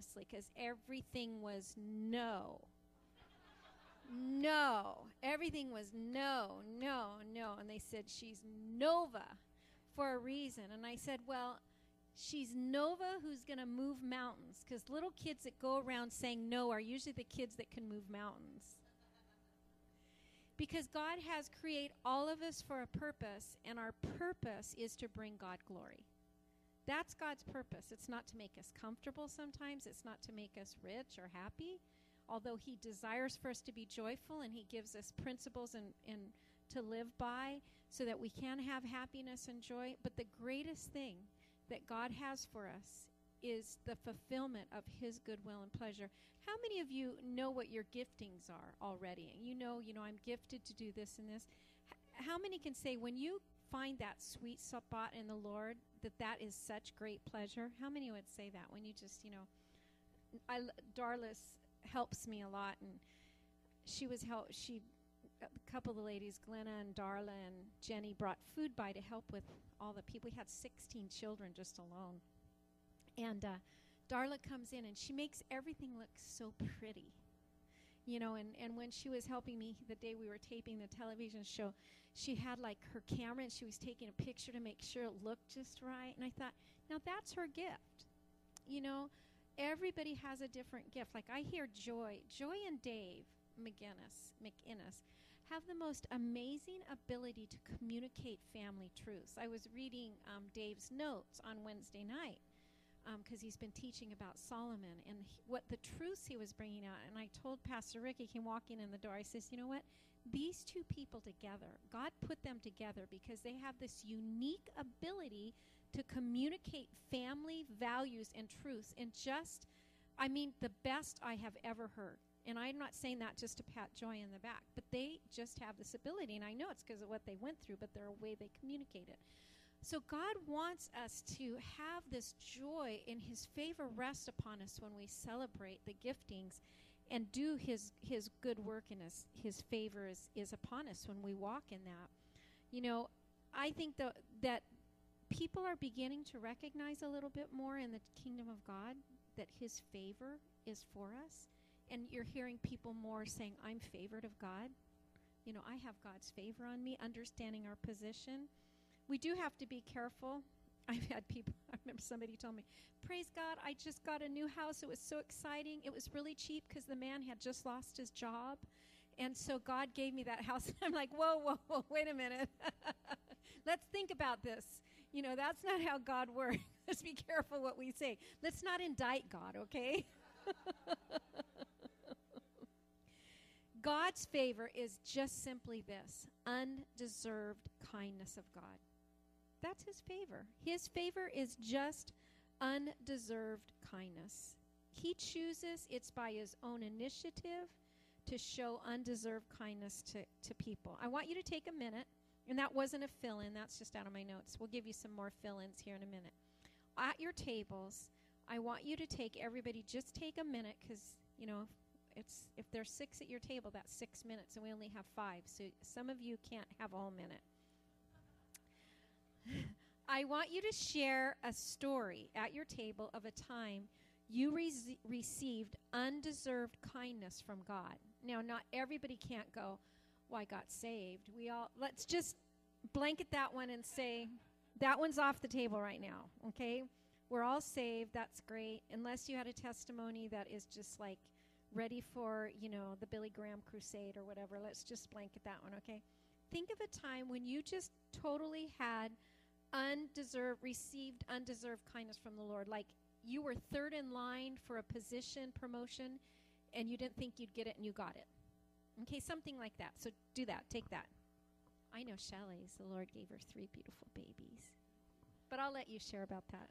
honestly, because everything was no. No. Everything was no, no, no. And they said, She's Nova for a reason. And I said, Well, she's Nova who's going to move mountains. Because little kids that go around saying no are usually the kids that can move mountains. Because God has created all of us for a purpose, and our purpose is to bring God glory. That's God's purpose. It's not to make us comfortable sometimes, it's not to make us rich or happy. Although He desires for us to be joyful and He gives us principles and, and to live by so that we can have happiness and joy. But the greatest thing that God has for us is the fulfillment of His goodwill and pleasure. How many of you know what your giftings are already? You know, you know, I'm gifted to do this and this. How many can say when you find that sweet spot in the Lord that that is such great pleasure? How many would say that when you just, you know, I Darlis helps me a lot, and she was help. She a couple of the ladies, Glenna and Darla and Jenny, brought food by to help with all the people. We had 16 children just alone. And uh, Darla comes in and she makes everything look so pretty. You know, and, and when she was helping me the day we were taping the television show, she had like her camera and she was taking a picture to make sure it looked just right. And I thought, now that's her gift. You know, everybody has a different gift. Like I hear Joy, Joy and Dave McGinnis, McInnes have the most amazing ability to communicate family truths. I was reading um, Dave's notes on Wednesday night because um, he's been teaching about Solomon and he, what the truths he was bringing out. And I told Pastor Rick, he came walking in the door, I says, you know what? These two people together, God put them together because they have this unique ability to communicate family values and truths in just, I mean, the best I have ever heard. And I'm not saying that just to pat Joy in the back, but they just have this ability. And I know it's because of what they went through, but their way they communicate it. So God wants us to have this joy in his favor rest upon us when we celebrate the giftings and do his his good work in us. his favor is, is upon us when we walk in that. You know, I think the, that people are beginning to recognize a little bit more in the kingdom of God that his favor is for us. And you're hearing people more saying, I'm favored of God. You know, I have God's favor on me, understanding our position. We do have to be careful. I've had people, I remember somebody told me, Praise God, I just got a new house. It was so exciting. It was really cheap because the man had just lost his job. And so God gave me that house. I'm like, Whoa, whoa, whoa, wait a minute. Let's think about this. You know, that's not how God works. Let's be careful what we say. Let's not indict God, okay? God's favor is just simply this undeserved kindness of God. That's his favor. His favor is just undeserved kindness. He chooses, it's by his own initiative, to show undeserved kindness to, to people. I want you to take a minute, and that wasn't a fill in, that's just out of my notes. We'll give you some more fill ins here in a minute. At your tables, I want you to take everybody, just take a minute because, you know, it's if there's six at your table, that's six minutes, and we only have five. So some of you can't have a whole minute. I want you to share a story at your table of a time you re- received undeserved kindness from God. Now, not everybody can't go, "Well, I got saved." We all let's just blanket that one and say that one's off the table right now. Okay, we're all saved. That's great, unless you had a testimony that is just like ready for, you know, the Billy Graham crusade or whatever. Let's just blanket that one, okay? Think of a time when you just totally had undeserved, received undeserved kindness from the Lord. Like you were third in line for a position promotion and you didn't think you'd get it and you got it. Okay, something like that. So do that. Take that. I know Shelley's. The Lord gave her three beautiful babies. But I'll let you share about that.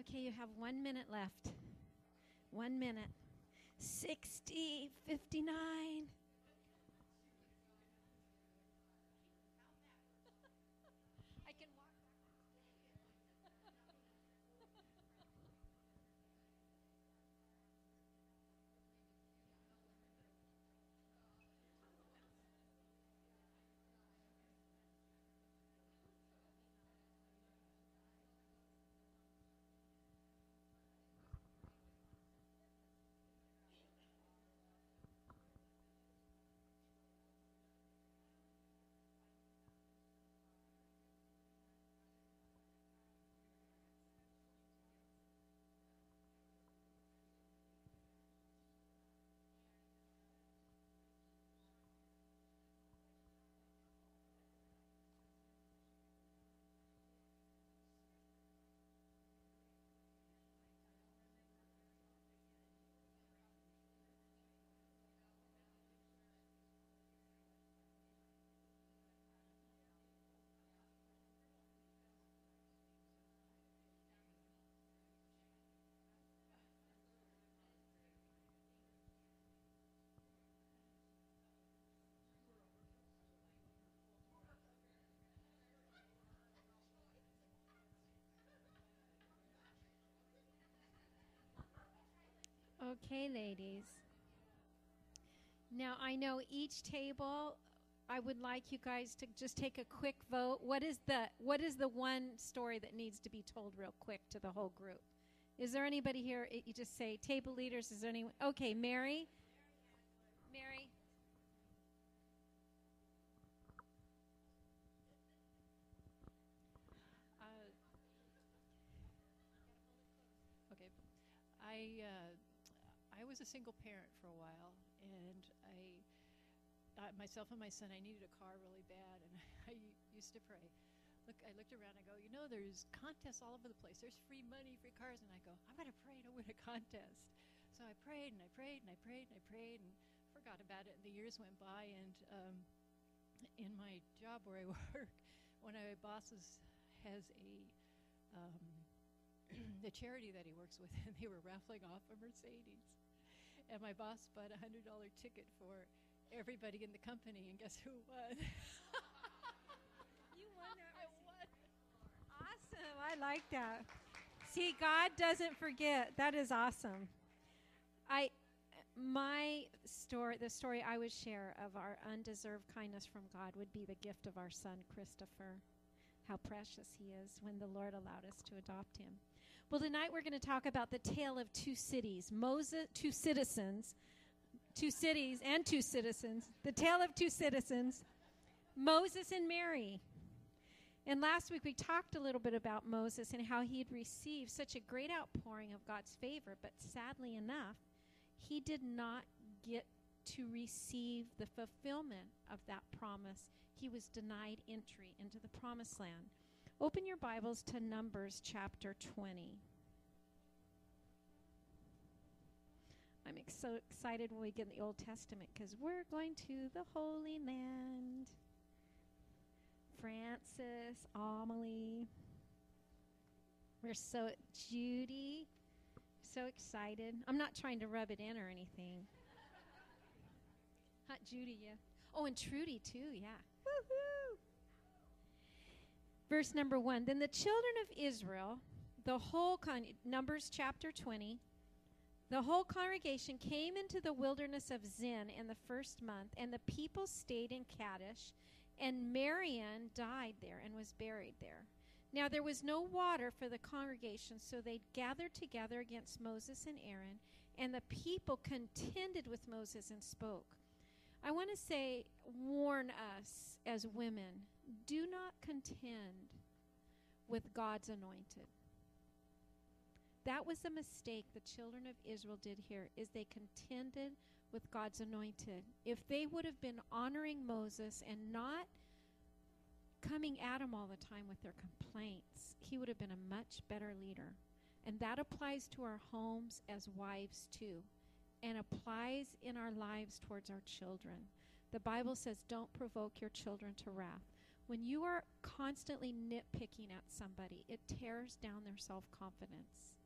Okay, you have one minute left. One minute. 60, 59. Okay, ladies. Now, I know each table I would like you guys to just take a quick vote. What is the what is the one story that needs to be told real quick to the whole group? Is there anybody here? You just say table leaders. Is there anyone? Okay, Mary. Mary. Was a single parent for a while, and I myself and my son I needed a car really bad, and I used to pray. Look, I looked around. I go, you know, there's contests all over the place. There's free money, free cars, and I go, I'm gonna pray to win a contest. So I prayed and I prayed and I prayed and I prayed and forgot about it. And the years went by, and um, in my job where I work, one of my bosses has a um, the charity that he works with, and they were raffling off a Mercedes. And my boss bought a hundred dollar ticket for everybody in the company, and guess who won? You won I won. Awesome. I like that. See, God doesn't forget. That is awesome. I my story the story I would share of our undeserved kindness from God would be the gift of our son Christopher. How precious he is when the Lord allowed us to adopt him. Well, tonight we're going to talk about the tale of two cities, Moses, two citizens, two cities and two citizens. The tale of two citizens, Moses and Mary. And last week we talked a little bit about Moses and how he had received such a great outpouring of God's favor, but sadly enough, he did not get to receive the fulfillment of that promise. He was denied entry into the promised land. Open your Bibles to Numbers chapter 20. I'm ex- so excited when we get in the Old Testament because we're going to the Holy Land. Francis, Amelie. We're so, Judy, so excited. I'm not trying to rub it in or anything. Hot Judy, yeah. Oh, and Trudy, too, yeah. Woohoo! Verse number one Then the children of Israel, the whole, con- Numbers chapter 20, the whole congregation came into the wilderness of Zin in the first month, and the people stayed in Kadesh, and Miriam died there and was buried there. Now there was no water for the congregation, so they gathered together against Moses and Aaron, and the people contended with Moses and spoke. I want to say, warn us as women do not contend with God's anointed. That was a mistake the children of Israel did here is they contended with God's anointed. If they would have been honoring Moses and not coming at him all the time with their complaints, he would have been a much better leader. And that applies to our homes as wives too, and applies in our lives towards our children. The Bible says, don't provoke your children to wrath. When you are constantly nitpicking at somebody, it tears down their self confidence.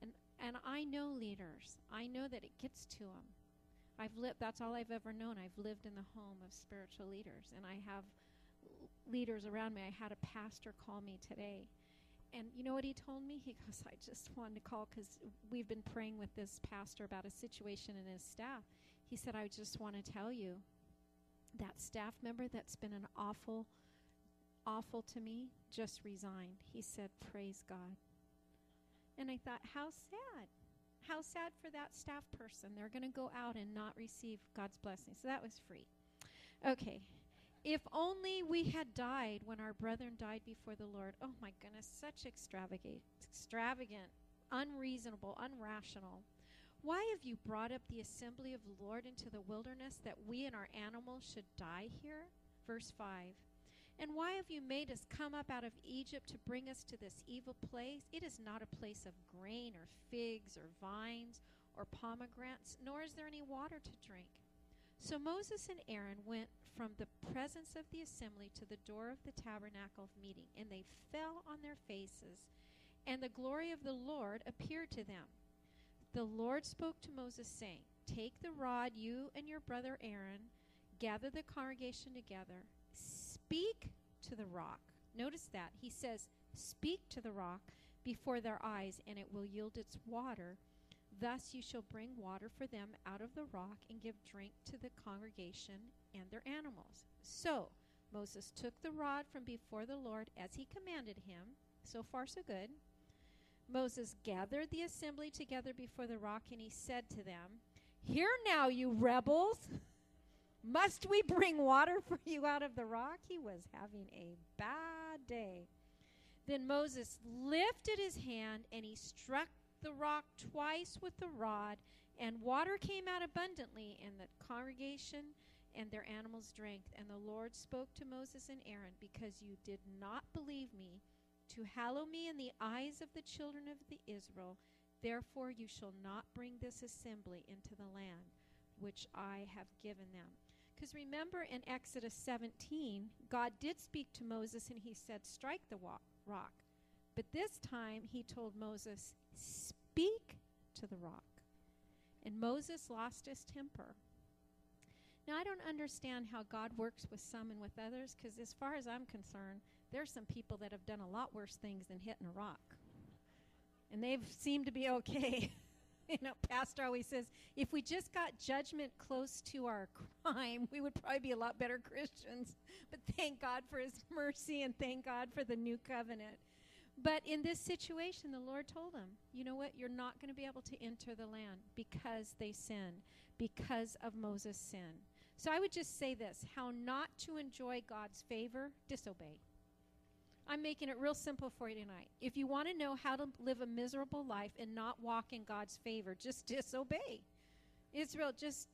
And, and I know leaders, I know that it gets to them. I've lived, that's all I've ever known. I've lived in the home of spiritual leaders, and I have leaders around me. I had a pastor call me today. And you know what he told me? He goes, I just wanted to call because we've been praying with this pastor about a situation in his staff. He said, I just want to tell you that staff member that's been an awful, awful to me just resigned. He said, Praise God. And I thought, how sad. How sad for that staff person. They're going to go out and not receive God's blessing. So that was free. Okay. If only we had died when our brethren died before the Lord. Oh my goodness, such extravagant, extravagant, unreasonable, unrational. Why have you brought up the assembly of the Lord into the wilderness that we and our animals should die here? Verse 5. And why have you made us come up out of Egypt to bring us to this evil place? It is not a place of grain or figs or vines or pomegranates, nor is there any water to drink. So Moses and Aaron went from the presence of the assembly to the door of the tabernacle of meeting, and they fell on their faces, and the glory of the Lord appeared to them. The Lord spoke to Moses, saying, Take the rod, you and your brother Aaron, gather the congregation together, speak to the rock. Notice that. He says, Speak to the rock before their eyes, and it will yield its water. Thus you shall bring water for them out of the rock and give drink to the congregation and their animals. So Moses took the rod from before the Lord as he commanded him. So far, so good. Moses gathered the assembly together before the rock, and he said to them, Hear now, you rebels! Must we bring water for you out of the rock? He was having a bad day. Then Moses lifted his hand and he struck the rock twice with the rod, and water came out abundantly, and the congregation and their animals drank. And the Lord spoke to Moses and Aaron, Because you did not believe me, to hallow me in the eyes of the children of the Israel, therefore you shall not bring this assembly into the land which I have given them. Because remember in Exodus 17, God did speak to Moses and he said, Strike the wa- rock. But this time he told Moses, Speak to the rock. And Moses lost his temper. Now, I don't understand how God works with some and with others because, as far as I'm concerned, there's some people that have done a lot worse things than hitting a rock. And they've seemed to be okay. you know, Pastor always says, if we just got judgment close to our crime, we would probably be a lot better Christians. But thank God for His mercy and thank God for the new covenant. But in this situation, the Lord told them, you know what? You're not going to be able to enter the land because they sin, because of Moses' sin. So I would just say this how not to enjoy God's favor, disobey. I'm making it real simple for you tonight. If you want to know how to live a miserable life and not walk in God's favor, just disobey. Israel, just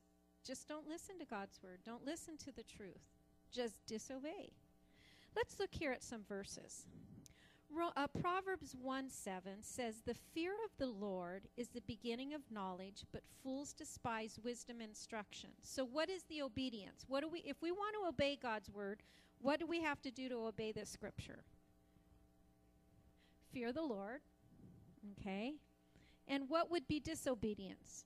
just don't listen to God's word. Don't listen to the truth. Just disobey. Let's look here at some verses. Ro- uh, Proverbs 1 7 says, The fear of the Lord is the beginning of knowledge, but fools despise wisdom and instruction. So, what is the obedience? What do we, if we want to obey God's word, what do we have to do to obey this scripture? Fear the Lord. Okay. And what would be disobedience?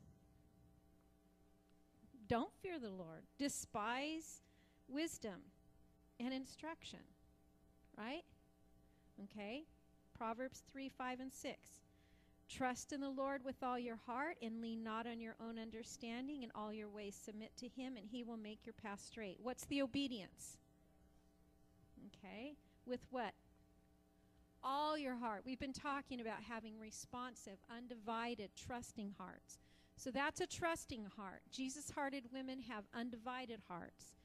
Don't fear the Lord. Despise wisdom and instruction. Right? Okay? Proverbs 3, 5, and 6. Trust in the Lord with all your heart and lean not on your own understanding. In all your ways submit to him, and he will make your path straight. What's the obedience? Okay? With what? All your heart. We've been talking about having responsive, undivided, trusting hearts. So that's a trusting heart. Jesus hearted women have undivided hearts.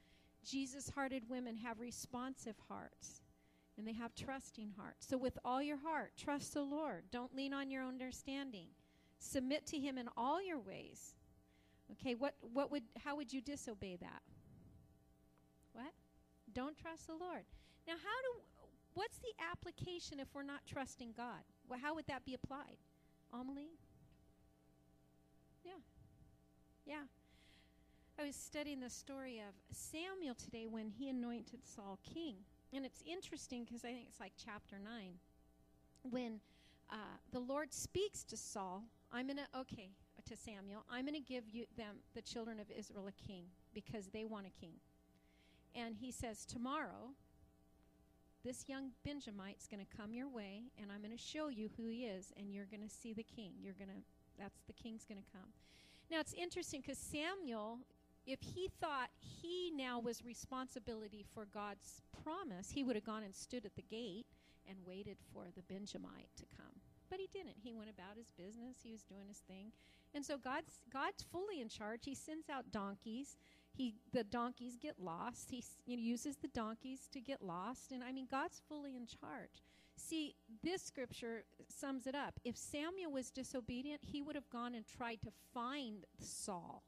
Jesus hearted women have responsive hearts and they have trusting hearts. So with all your heart, trust the Lord. Don't lean on your own understanding. Submit to him in all your ways. Okay, what what would how would you disobey that? What? Don't trust the Lord. Now how do what's the application if we're not trusting God? Well, how would that be applied? Amelie? Yeah. Yeah. I was studying the story of Samuel today when he anointed Saul king. and it's interesting because I think it's like chapter 9 when uh, the Lord speaks to Saul. I'm going to, okay, to Samuel, I'm going to give you them, the children of Israel, a king because they want a king. And he says, Tomorrow, this young Benjamite's going to come your way, and I'm going to show you who he is, and you're going to see the king. You're going to, that's the king's going to come. Now, it's interesting because Samuel, if he thought he now was responsibility for God's promise, he would have gone and stood at the gate and waited for the Benjamite to come. But he didn't. He went about his business. He was doing his thing. And so God's God's fully in charge. He sends out donkeys. He the donkeys get lost. He you know, uses the donkeys to get lost. And I mean God's fully in charge. See, this scripture sums it up. If Samuel was disobedient, he would have gone and tried to find Saul.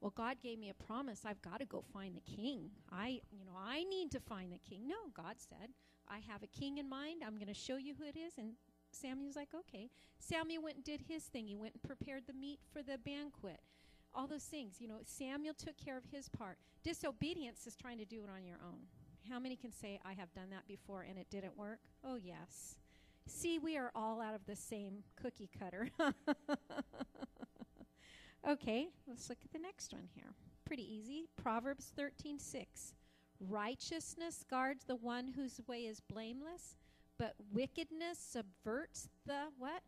Well, God gave me a promise. I've got to go find the king. I, you know, I need to find the king. No, God said, I have a king in mind. I'm going to show you who it is. And Samuel's like, okay. Samuel went and did his thing. He went and prepared the meat for the banquet. All those things. You know, Samuel took care of his part. Disobedience is trying to do it on your own. How many can say, I have done that before and it didn't work? Oh, yes. See, we are all out of the same cookie cutter. okay, let's look at the next one here. Pretty easy. Proverbs 13 6. Righteousness guards the one whose way is blameless, but wickedness subverts the what?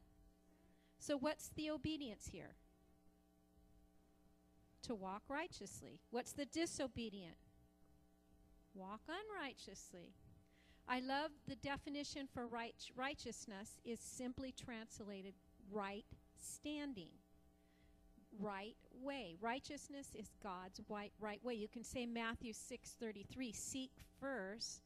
So, what's the obedience here? To walk righteously. What's the disobedient? Walk unrighteously. I love the definition for right, righteousness is simply translated right standing. Right way. Righteousness is God's right, right way. You can say Matthew 6:33, seek first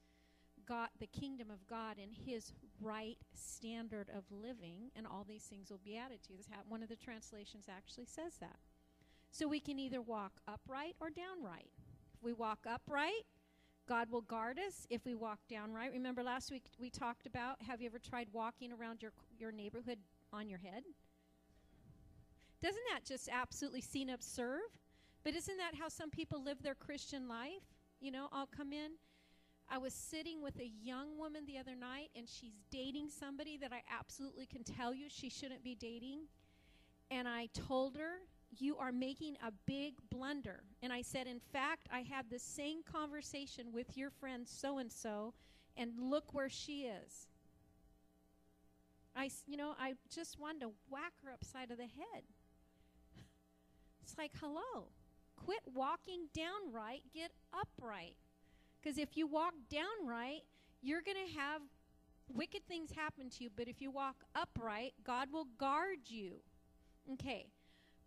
God, the kingdom of God and his right standard of living, and all these things will be added to you. This one of the translations actually says that. So we can either walk upright or downright. If we walk upright, God will guard us. If we walk downright, remember last week we talked about have you ever tried walking around your your neighborhood on your head? Doesn't that just absolutely seem absurd? But isn't that how some people live their Christian life? You know, I'll come in I was sitting with a young woman the other night, and she's dating somebody that I absolutely can tell you she shouldn't be dating. And I told her, You are making a big blunder. And I said, In fact, I had the same conversation with your friend so and so, and look where she is. I, you know, I just wanted to whack her upside of the head. It's like, hello, quit walking downright, get upright. Because if you walk downright, you're going to have wicked things happen to you. But if you walk upright, God will guard you. Okay.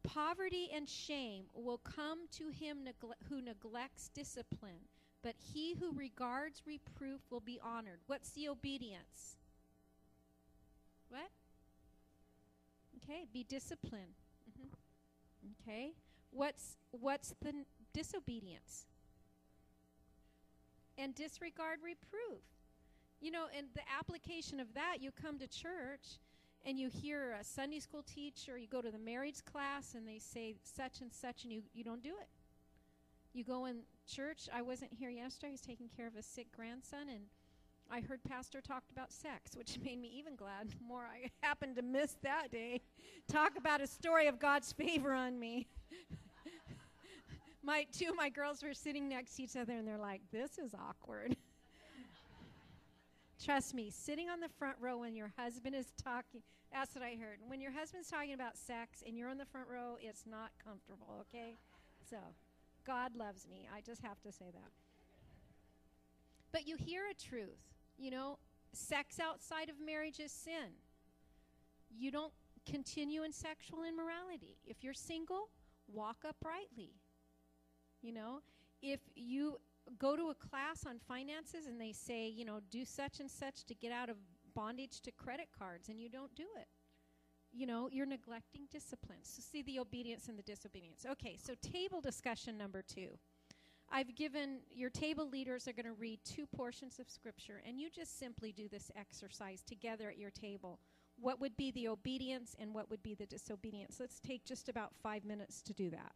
Poverty and shame will come to him who neglects discipline, but he who regards reproof will be honored. What's the obedience? What? Okay, be disciplined. Mm-hmm. Okay. What's what's the n- disobedience? and disregard reproof. You know, and the application of that, you come to church and you hear a Sunday school teacher, you go to the marriage class and they say such and such, and you, you don't do it. You go in church. I wasn't here yesterday. I was taking care of a sick grandson, and I heard Pastor talked about sex, which made me even glad. More I happened to miss that day. Talk about a story of God's favor on me. my two of my girls were sitting next to each other and they're like, "This is awkward." Trust me, sitting on the front row when your husband is talking, that's what I heard. When your husband's talking about sex and you're on the front row, it's not comfortable, okay? So, God loves me. I just have to say that. But you hear a truth. You know, sex outside of marriage is sin. You don't continue in sexual immorality. If you're single, walk uprightly. You know, if you go to a class on finances and they say, you know, do such and such to get out of bondage to credit cards and you don't do it, you know, you're neglecting discipline. So see the obedience and the disobedience. Okay, so table discussion number two. I've given your table leaders are going to read two portions of scripture, and you just simply do this exercise together at your table. What would be the obedience and what would be the disobedience? Let's take just about five minutes to do that.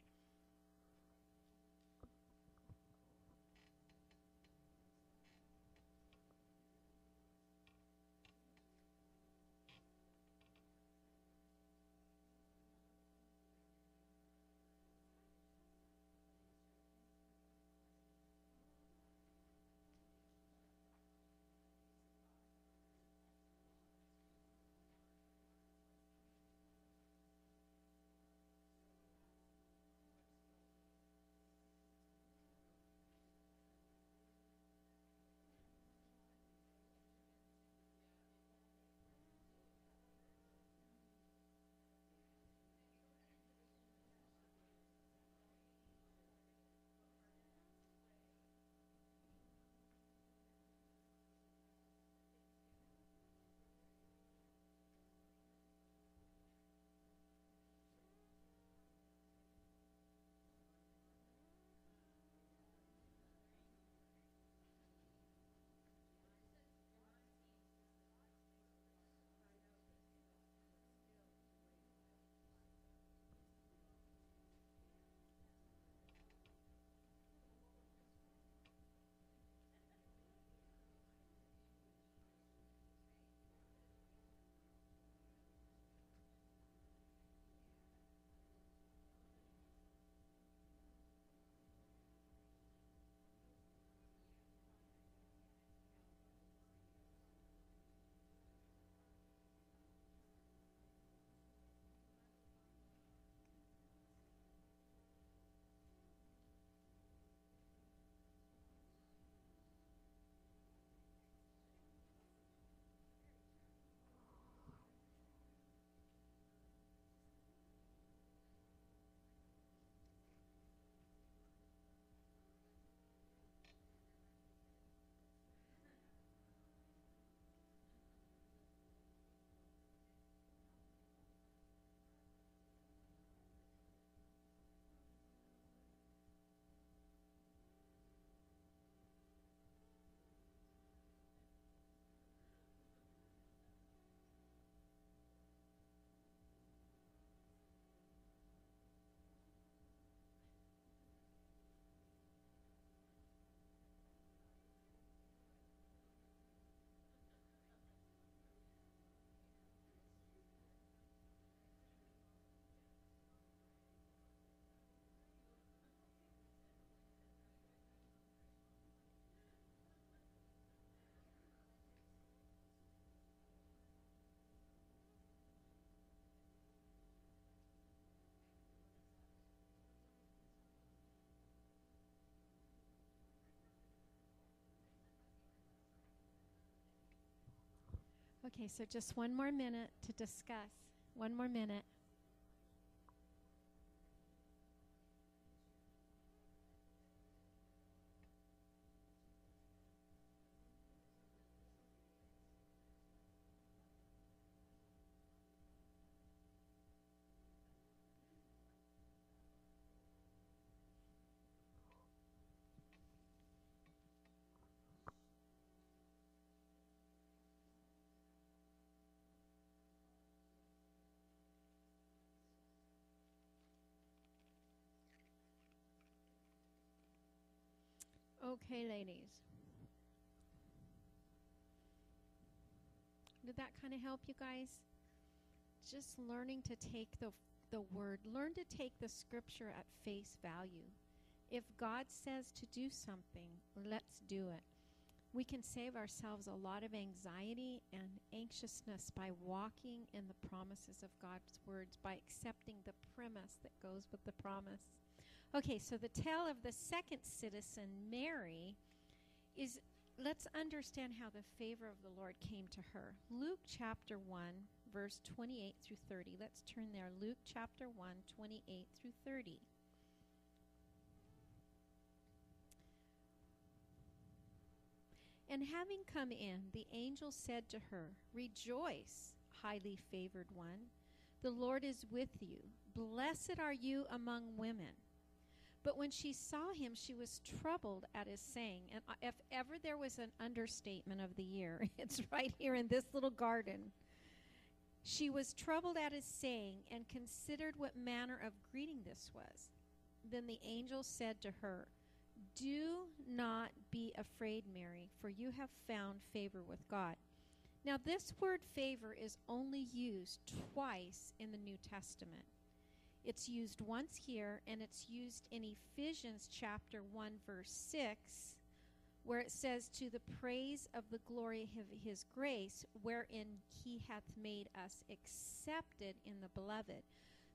Okay, so just one more minute to discuss. One more minute. Okay, ladies. Did that kind of help you guys? Just learning to take the the word, learn to take the scripture at face value. If God says to do something, let's do it. We can save ourselves a lot of anxiety and anxiousness by walking in the promises of God's words, by accepting the premise that goes with the promise. Okay, so the tale of the second citizen, Mary, is let's understand how the favor of the Lord came to her. Luke chapter 1, verse 28 through 30. Let's turn there. Luke chapter 1, 28 through 30. And having come in, the angel said to her, Rejoice, highly favored one. The Lord is with you. Blessed are you among women. But when she saw him, she was troubled at his saying. And if ever there was an understatement of the year, it's right here in this little garden. She was troubled at his saying and considered what manner of greeting this was. Then the angel said to her, Do not be afraid, Mary, for you have found favor with God. Now, this word favor is only used twice in the New Testament. It's used once here, and it's used in Ephesians chapter 1, verse 6, where it says, To the praise of the glory of his grace, wherein he hath made us accepted in the beloved.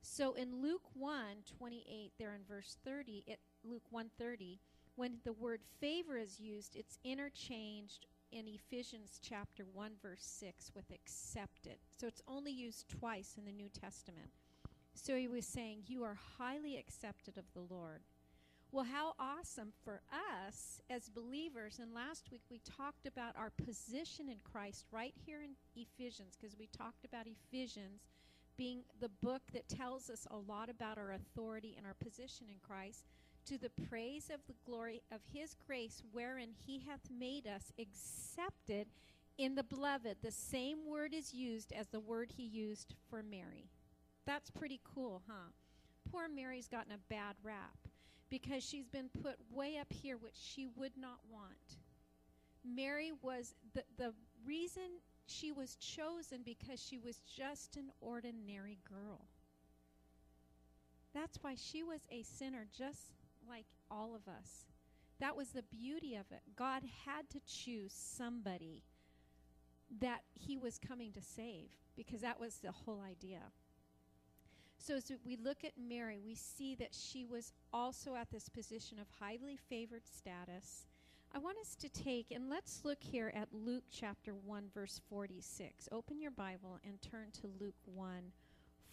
So in Luke 1, 28, there in verse 30, it, Luke 1 30, when the word favor is used, it's interchanged in Ephesians chapter 1, verse 6 with accepted. So it's only used twice in the New Testament. So he was saying, You are highly accepted of the Lord. Well, how awesome for us as believers. And last week we talked about our position in Christ right here in Ephesians, because we talked about Ephesians being the book that tells us a lot about our authority and our position in Christ, to the praise of the glory of his grace, wherein he hath made us accepted in the beloved. The same word is used as the word he used for Mary. That's pretty cool, huh? Poor Mary's gotten a bad rap because she's been put way up here, which she would not want. Mary was the, the reason she was chosen because she was just an ordinary girl. That's why she was a sinner, just like all of us. That was the beauty of it. God had to choose somebody that he was coming to save because that was the whole idea. So as we look at Mary, we see that she was also at this position of highly favored status. I want us to take, and let's look here at Luke chapter 1, verse 46. Open your Bible and turn to Luke 1,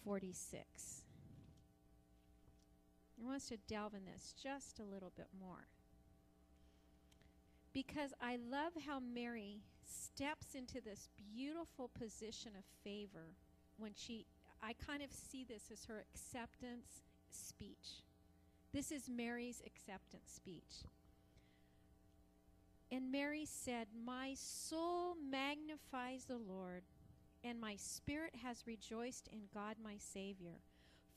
46. I want us to delve in this just a little bit more. Because I love how Mary steps into this beautiful position of favor when she I kind of see this as her acceptance speech. This is Mary's acceptance speech. And Mary said, My soul magnifies the Lord, and my spirit has rejoiced in God my Savior,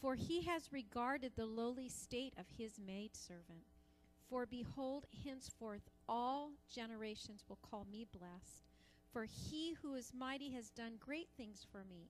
for he has regarded the lowly state of his maidservant. For behold, henceforth all generations will call me blessed, for he who is mighty has done great things for me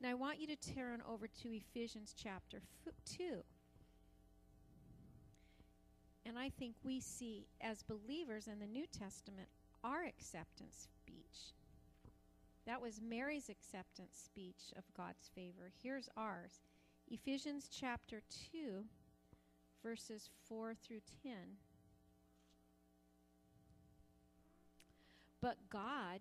Now I want you to turn over to Ephesians chapter 2. And I think we see, as believers in the New Testament, our acceptance speech. That was Mary's acceptance speech of God's favor. Here's ours Ephesians chapter 2, verses 4 through 10. But God,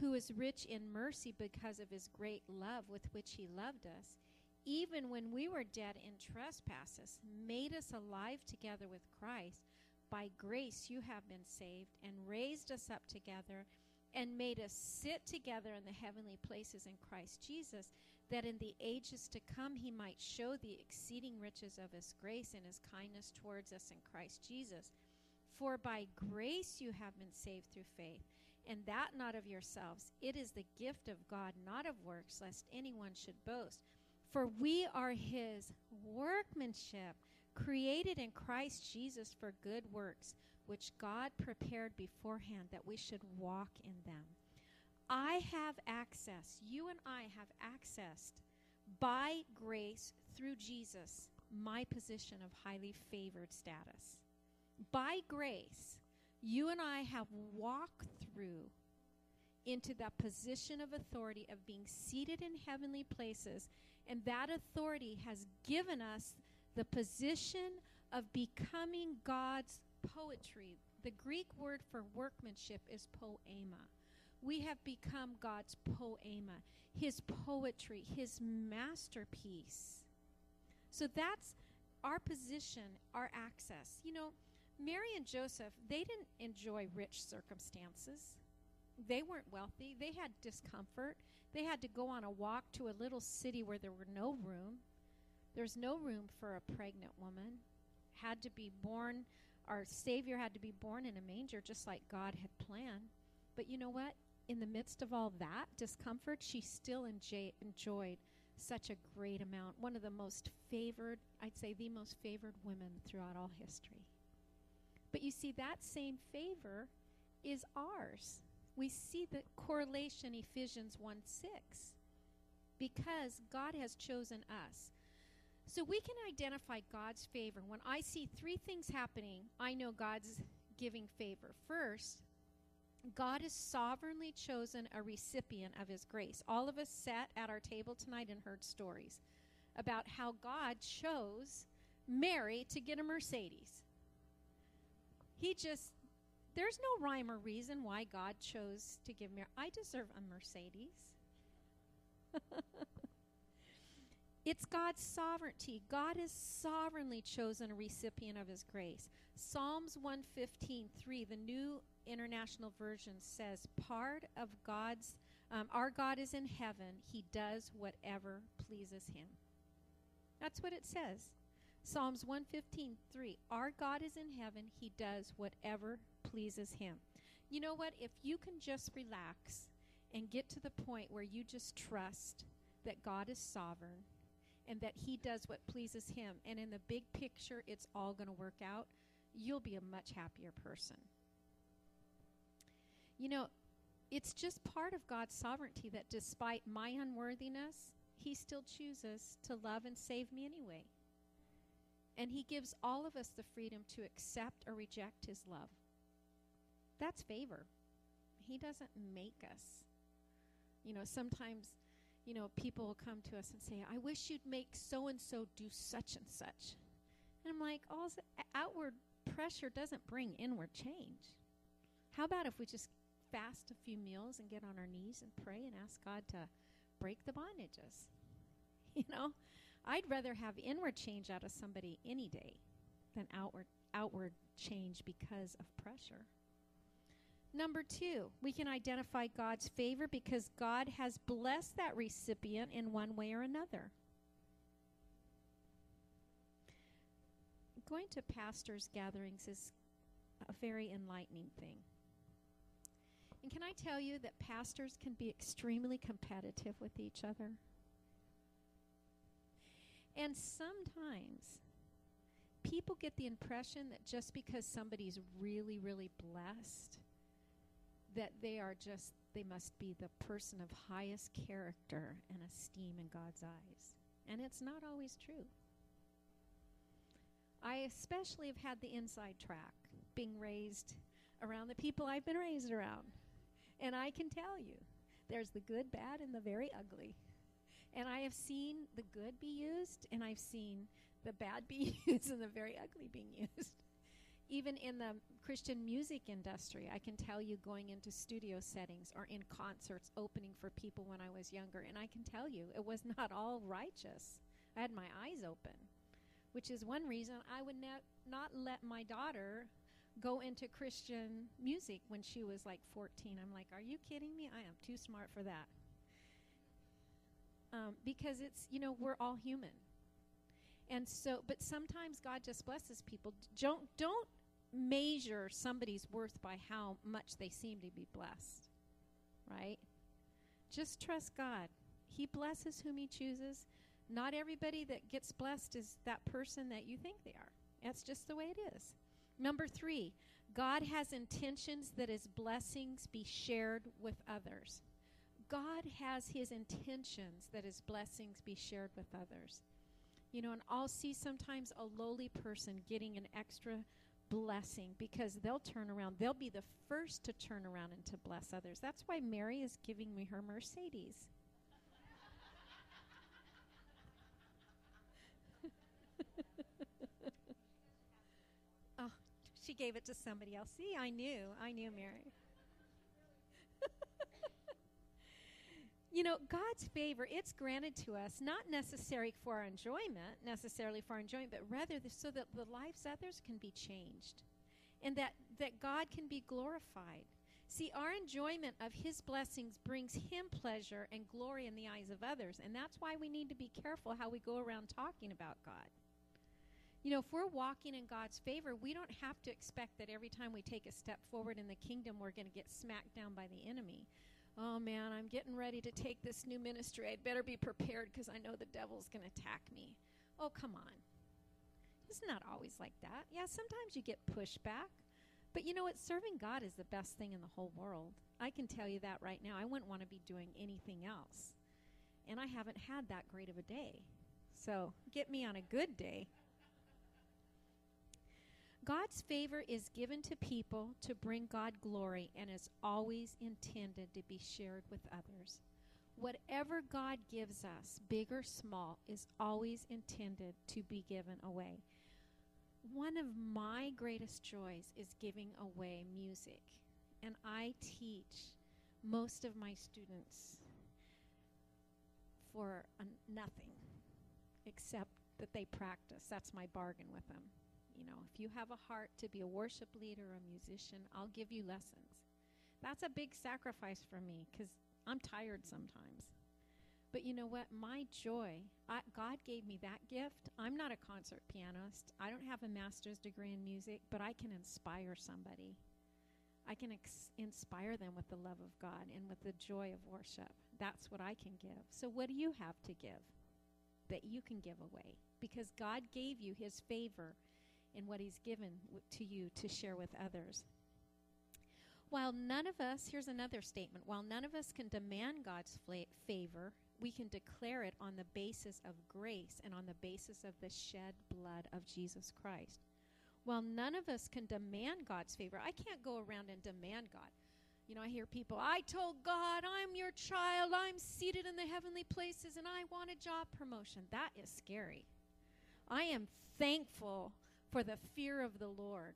who is rich in mercy because of his great love with which he loved us, even when we were dead in trespasses, made us alive together with Christ. By grace you have been saved, and raised us up together, and made us sit together in the heavenly places in Christ Jesus, that in the ages to come he might show the exceeding riches of his grace and his kindness towards us in Christ Jesus. For by grace you have been saved through faith, and that not of yourselves. It is the gift of God, not of works, lest anyone should boast. For we are his workmanship, created in Christ Jesus for good works, which God prepared beforehand that we should walk in them. I have access, you and I have accessed by grace through Jesus my position of highly favored status. By grace, you and I have walked through into that position of authority of being seated in heavenly places and that authority has given us the position of becoming God's poetry. The Greek word for workmanship is poema. We have become God's poema, his poetry, his masterpiece. So that's our position, our access. You know, Mary and Joseph, they didn't enjoy rich circumstances. They weren't wealthy. They had discomfort. They had to go on a walk to a little city where there were no room. There's no room for a pregnant woman. Had to be born, our Savior had to be born in a manger just like God had planned. But you know what? In the midst of all that discomfort, she still enjoy- enjoyed such a great amount. One of the most favored, I'd say the most favored women throughout all history. But you see, that same favor is ours we see the correlation Ephesians 1 6 because God has chosen us. So we can identify God's favor. When I see three things happening, I know God's giving favor. First, God has sovereignly chosen a recipient of his grace. All of us sat at our table tonight and heard stories about how God chose Mary to get a Mercedes. He just there's no rhyme or reason why God chose to give me. I deserve a Mercedes. it's God's sovereignty. God has sovereignly chosen a recipient of his grace. Psalms 115:3, the New International Version says, "Part of God's um, our God is in heaven. He does whatever pleases him." That's what it says. Psalms 115:3 Our God is in heaven. He does whatever pleases him. You know what? If you can just relax and get to the point where you just trust that God is sovereign and that he does what pleases him and in the big picture it's all going to work out, you'll be a much happier person. You know, it's just part of God's sovereignty that despite my unworthiness, he still chooses to love and save me anyway. And he gives all of us the freedom to accept or reject his love. That's favor. He doesn't make us. You know, sometimes, you know, people will come to us and say, I wish you'd make so and so do such and such. And I'm like, all outward pressure doesn't bring inward change. How about if we just fast a few meals and get on our knees and pray and ask God to break the bondages? You know, I'd rather have inward change out of somebody any day than outward outward change because of pressure. Number two, we can identify God's favor because God has blessed that recipient in one way or another. Going to pastors' gatherings is a very enlightening thing. And can I tell you that pastors can be extremely competitive with each other? And sometimes people get the impression that just because somebody's really, really blessed, that they are just, they must be the person of highest character and esteem in God's eyes. And it's not always true. I especially have had the inside track, being raised around the people I've been raised around. And I can tell you, there's the good, bad, and the very ugly. And I have seen the good be used, and I've seen the bad be used and the very ugly being used. Even in the Christian music industry, I can tell you going into studio settings or in concerts opening for people when I was younger, and I can tell you it was not all righteous. I had my eyes open, which is one reason I would ne- not let my daughter go into Christian music when she was like 14. I'm like, are you kidding me? I am too smart for that. Um, because it's, you know, we're all human. And so, but sometimes God just blesses people. Don't, don't measure somebody's worth by how much they seem to be blessed, right? Just trust God. He blesses whom He chooses. Not everybody that gets blessed is that person that you think they are. That's just the way it is. Number three, God has intentions that his blessings be shared with others. God has his intentions that his blessings be shared with others. You know, and I'll see sometimes a lowly person getting an extra blessing because they'll turn around. They'll be the first to turn around and to bless others. That's why Mary is giving me her Mercedes. Oh, she gave it to somebody else. See, I knew. I knew Mary. You know, God's favor, it's granted to us, not necessary for our enjoyment, necessarily for our enjoyment, but rather so that the lives others can be changed and that, that God can be glorified. See, our enjoyment of His blessings brings Him pleasure and glory in the eyes of others, and that's why we need to be careful how we go around talking about God. You know, if we're walking in God's favor, we don't have to expect that every time we take a step forward in the kingdom, we're going to get smacked down by the enemy. Oh man, I'm getting ready to take this new ministry. I'd better be prepared because I know the devil's going to attack me. Oh, come on. It's not always like that. Yeah, sometimes you get pushback. But you know what? Serving God is the best thing in the whole world. I can tell you that right now. I wouldn't want to be doing anything else. And I haven't had that great of a day. So get me on a good day. God's favor is given to people to bring God glory and is always intended to be shared with others. Whatever God gives us, big or small, is always intended to be given away. One of my greatest joys is giving away music, and I teach most of my students for nothing except that they practice. That's my bargain with them. You know, if you have a heart to be a worship leader or a musician, I'll give you lessons. That's a big sacrifice for me because I'm tired sometimes. But you know what? My joy, I, God gave me that gift. I'm not a concert pianist. I don't have a master's degree in music, but I can inspire somebody. I can ex- inspire them with the love of God and with the joy of worship. That's what I can give. So, what do you have to give that you can give away? Because God gave you His favor in what He's given to you to share with others. While none of us, here's another statement, while none of us can demand God's fla- favor, we can declare it on the basis of grace and on the basis of the shed blood of Jesus Christ. While none of us can demand God's favor, I can't go around and demand God. You know, I hear people, I told God, I'm your child, I'm seated in the heavenly places, and I want a job promotion. That is scary. I am thankful for the fear of the Lord.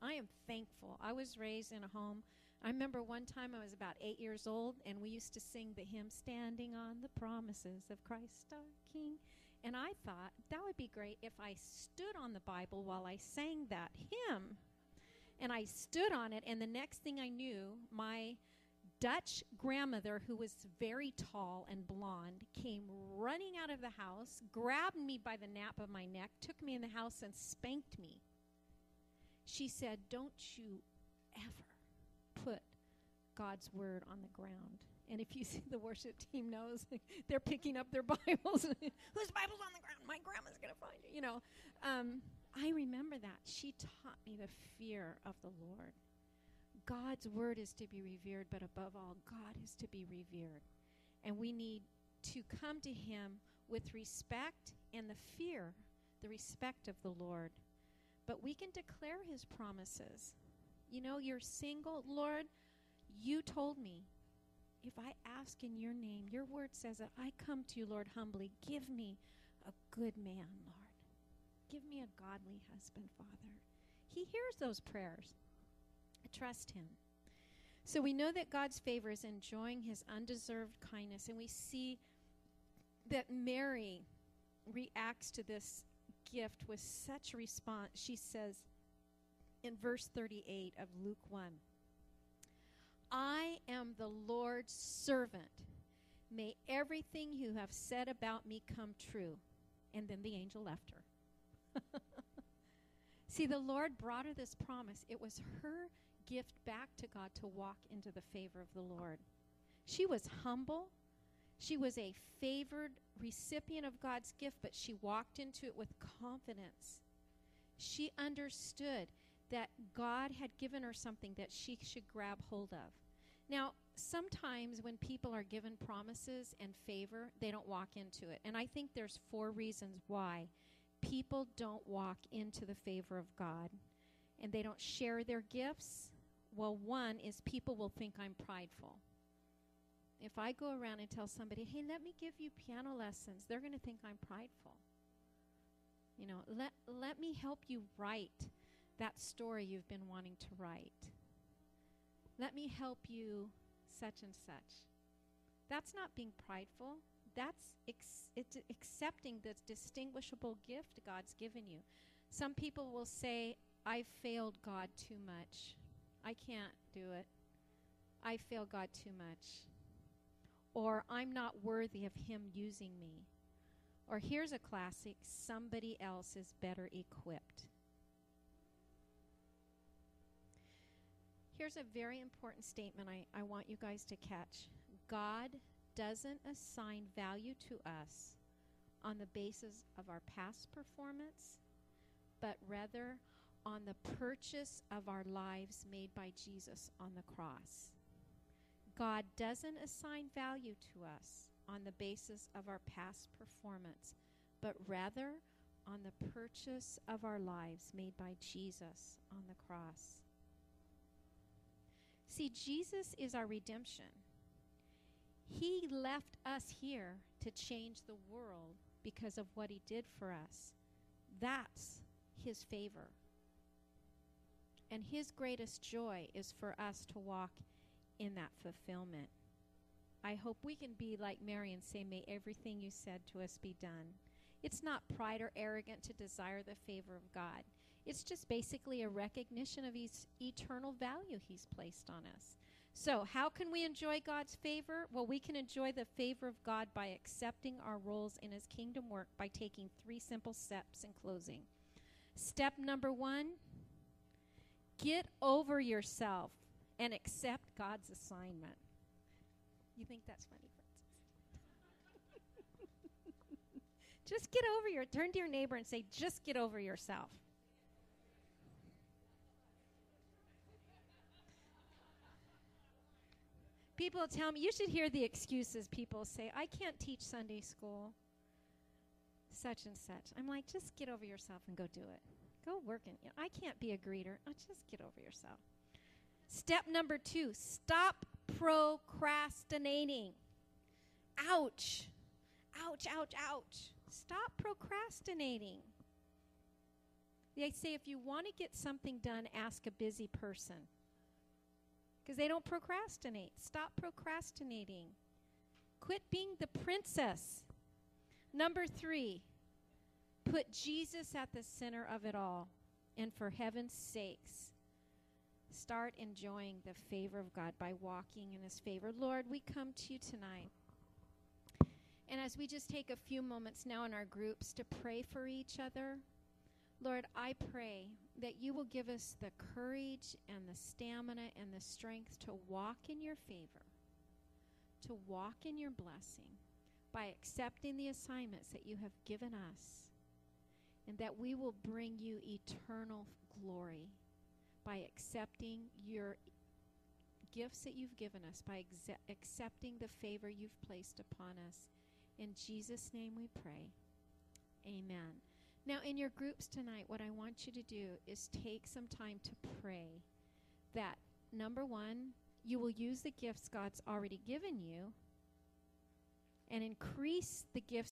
I am thankful. I was raised in a home. I remember one time I was about eight years old, and we used to sing the hymn, Standing on the Promises of Christ our King. And I thought that would be great if I stood on the Bible while I sang that hymn. And I stood on it, and the next thing I knew, my Dutch grandmother, who was very tall and blonde, running out of the house, grabbed me by the nape of my neck, took me in the house, and spanked me. She said, Don't you ever put God's word on the ground. And if you see the worship team knows, they're picking up their Bibles. Whose Bible's on the ground? My grandma's going to find it. You know, um, I remember that. She taught me the fear of the Lord. God's word is to be revered, but above all, God is to be revered. And we need to come to Him with respect and the fear, the respect of the Lord. But we can declare His promises. You know, you're single, Lord, you told me if I ask in your name, your word says that I come to you, Lord, humbly. Give me a good man, Lord. Give me a godly husband, Father. He hears those prayers. Trust him. So we know that God's favor is enjoying his undeserved kindness, and we see that Mary reacts to this gift with such response. She says in verse 38 of Luke 1 I am the Lord's servant. May everything you have said about me come true. And then the angel left her. See, the Lord brought her this promise. It was her gift back to God to walk into the favor of the Lord. She was humble. She was a favored recipient of God's gift, but she walked into it with confidence. She understood that God had given her something that she should grab hold of. Now, sometimes when people are given promises and favor, they don't walk into it. And I think there's four reasons why people don't walk into the favor of God and they don't share their gifts. Well, one is people will think I'm prideful. If I go around and tell somebody, hey, let me give you piano lessons, they're going to think I'm prideful. You know, let, let me help you write that story you've been wanting to write. Let me help you such and such. That's not being prideful. That's ex- it's accepting the distinguishable gift God's given you. Some people will say, I failed God too much. I can't do it. I fail God too much. Or I'm not worthy of Him using me. Or here's a classic somebody else is better equipped. Here's a very important statement I, I want you guys to catch God doesn't assign value to us on the basis of our past performance, but rather on the purchase of our lives made by Jesus on the cross. God doesn't assign value to us on the basis of our past performance, but rather on the purchase of our lives made by Jesus on the cross. See, Jesus is our redemption. He left us here to change the world because of what he did for us. That's his favor. And his greatest joy is for us to walk in that fulfillment. I hope we can be like Mary and say, May everything you said to us be done. It's not pride or arrogant to desire the favor of God. It's just basically a recognition of his eternal value he's placed on us. So, how can we enjoy God's favor? Well, we can enjoy the favor of God by accepting our roles in his kingdom work by taking three simple steps in closing. Step number one get over yourself and accept God's assignment. You think that's funny, Francis? just get over your turn to your neighbor and say, just get over yourself. People tell me, you should hear the excuses people say, I can't teach Sunday school, such and such. I'm like, just get over yourself and go do it. Go work in. You know, I can't be a greeter. Oh, just get over yourself. Step number two stop procrastinating. Ouch. Ouch, ouch, ouch. Stop procrastinating. They say if you want to get something done, ask a busy person because they don't procrastinate. Stop procrastinating. Quit being the princess. Number three, put Jesus at the center of it all. And for heaven's sakes, start enjoying the favor of God by walking in His favor. Lord, we come to you tonight. And as we just take a few moments now in our groups to pray for each other, Lord, I pray that you will give us the courage and the stamina and the strength to walk in your favor, to walk in your blessing by accepting the assignments that you have given us, and that we will bring you eternal glory by accepting your gifts that you've given us, by accepting the favor you've placed upon us. In Jesus' name we pray. Amen. Now, in your groups tonight, what I want you to do is take some time to pray that, number one, you will use the gifts God's already given you and increase the gifts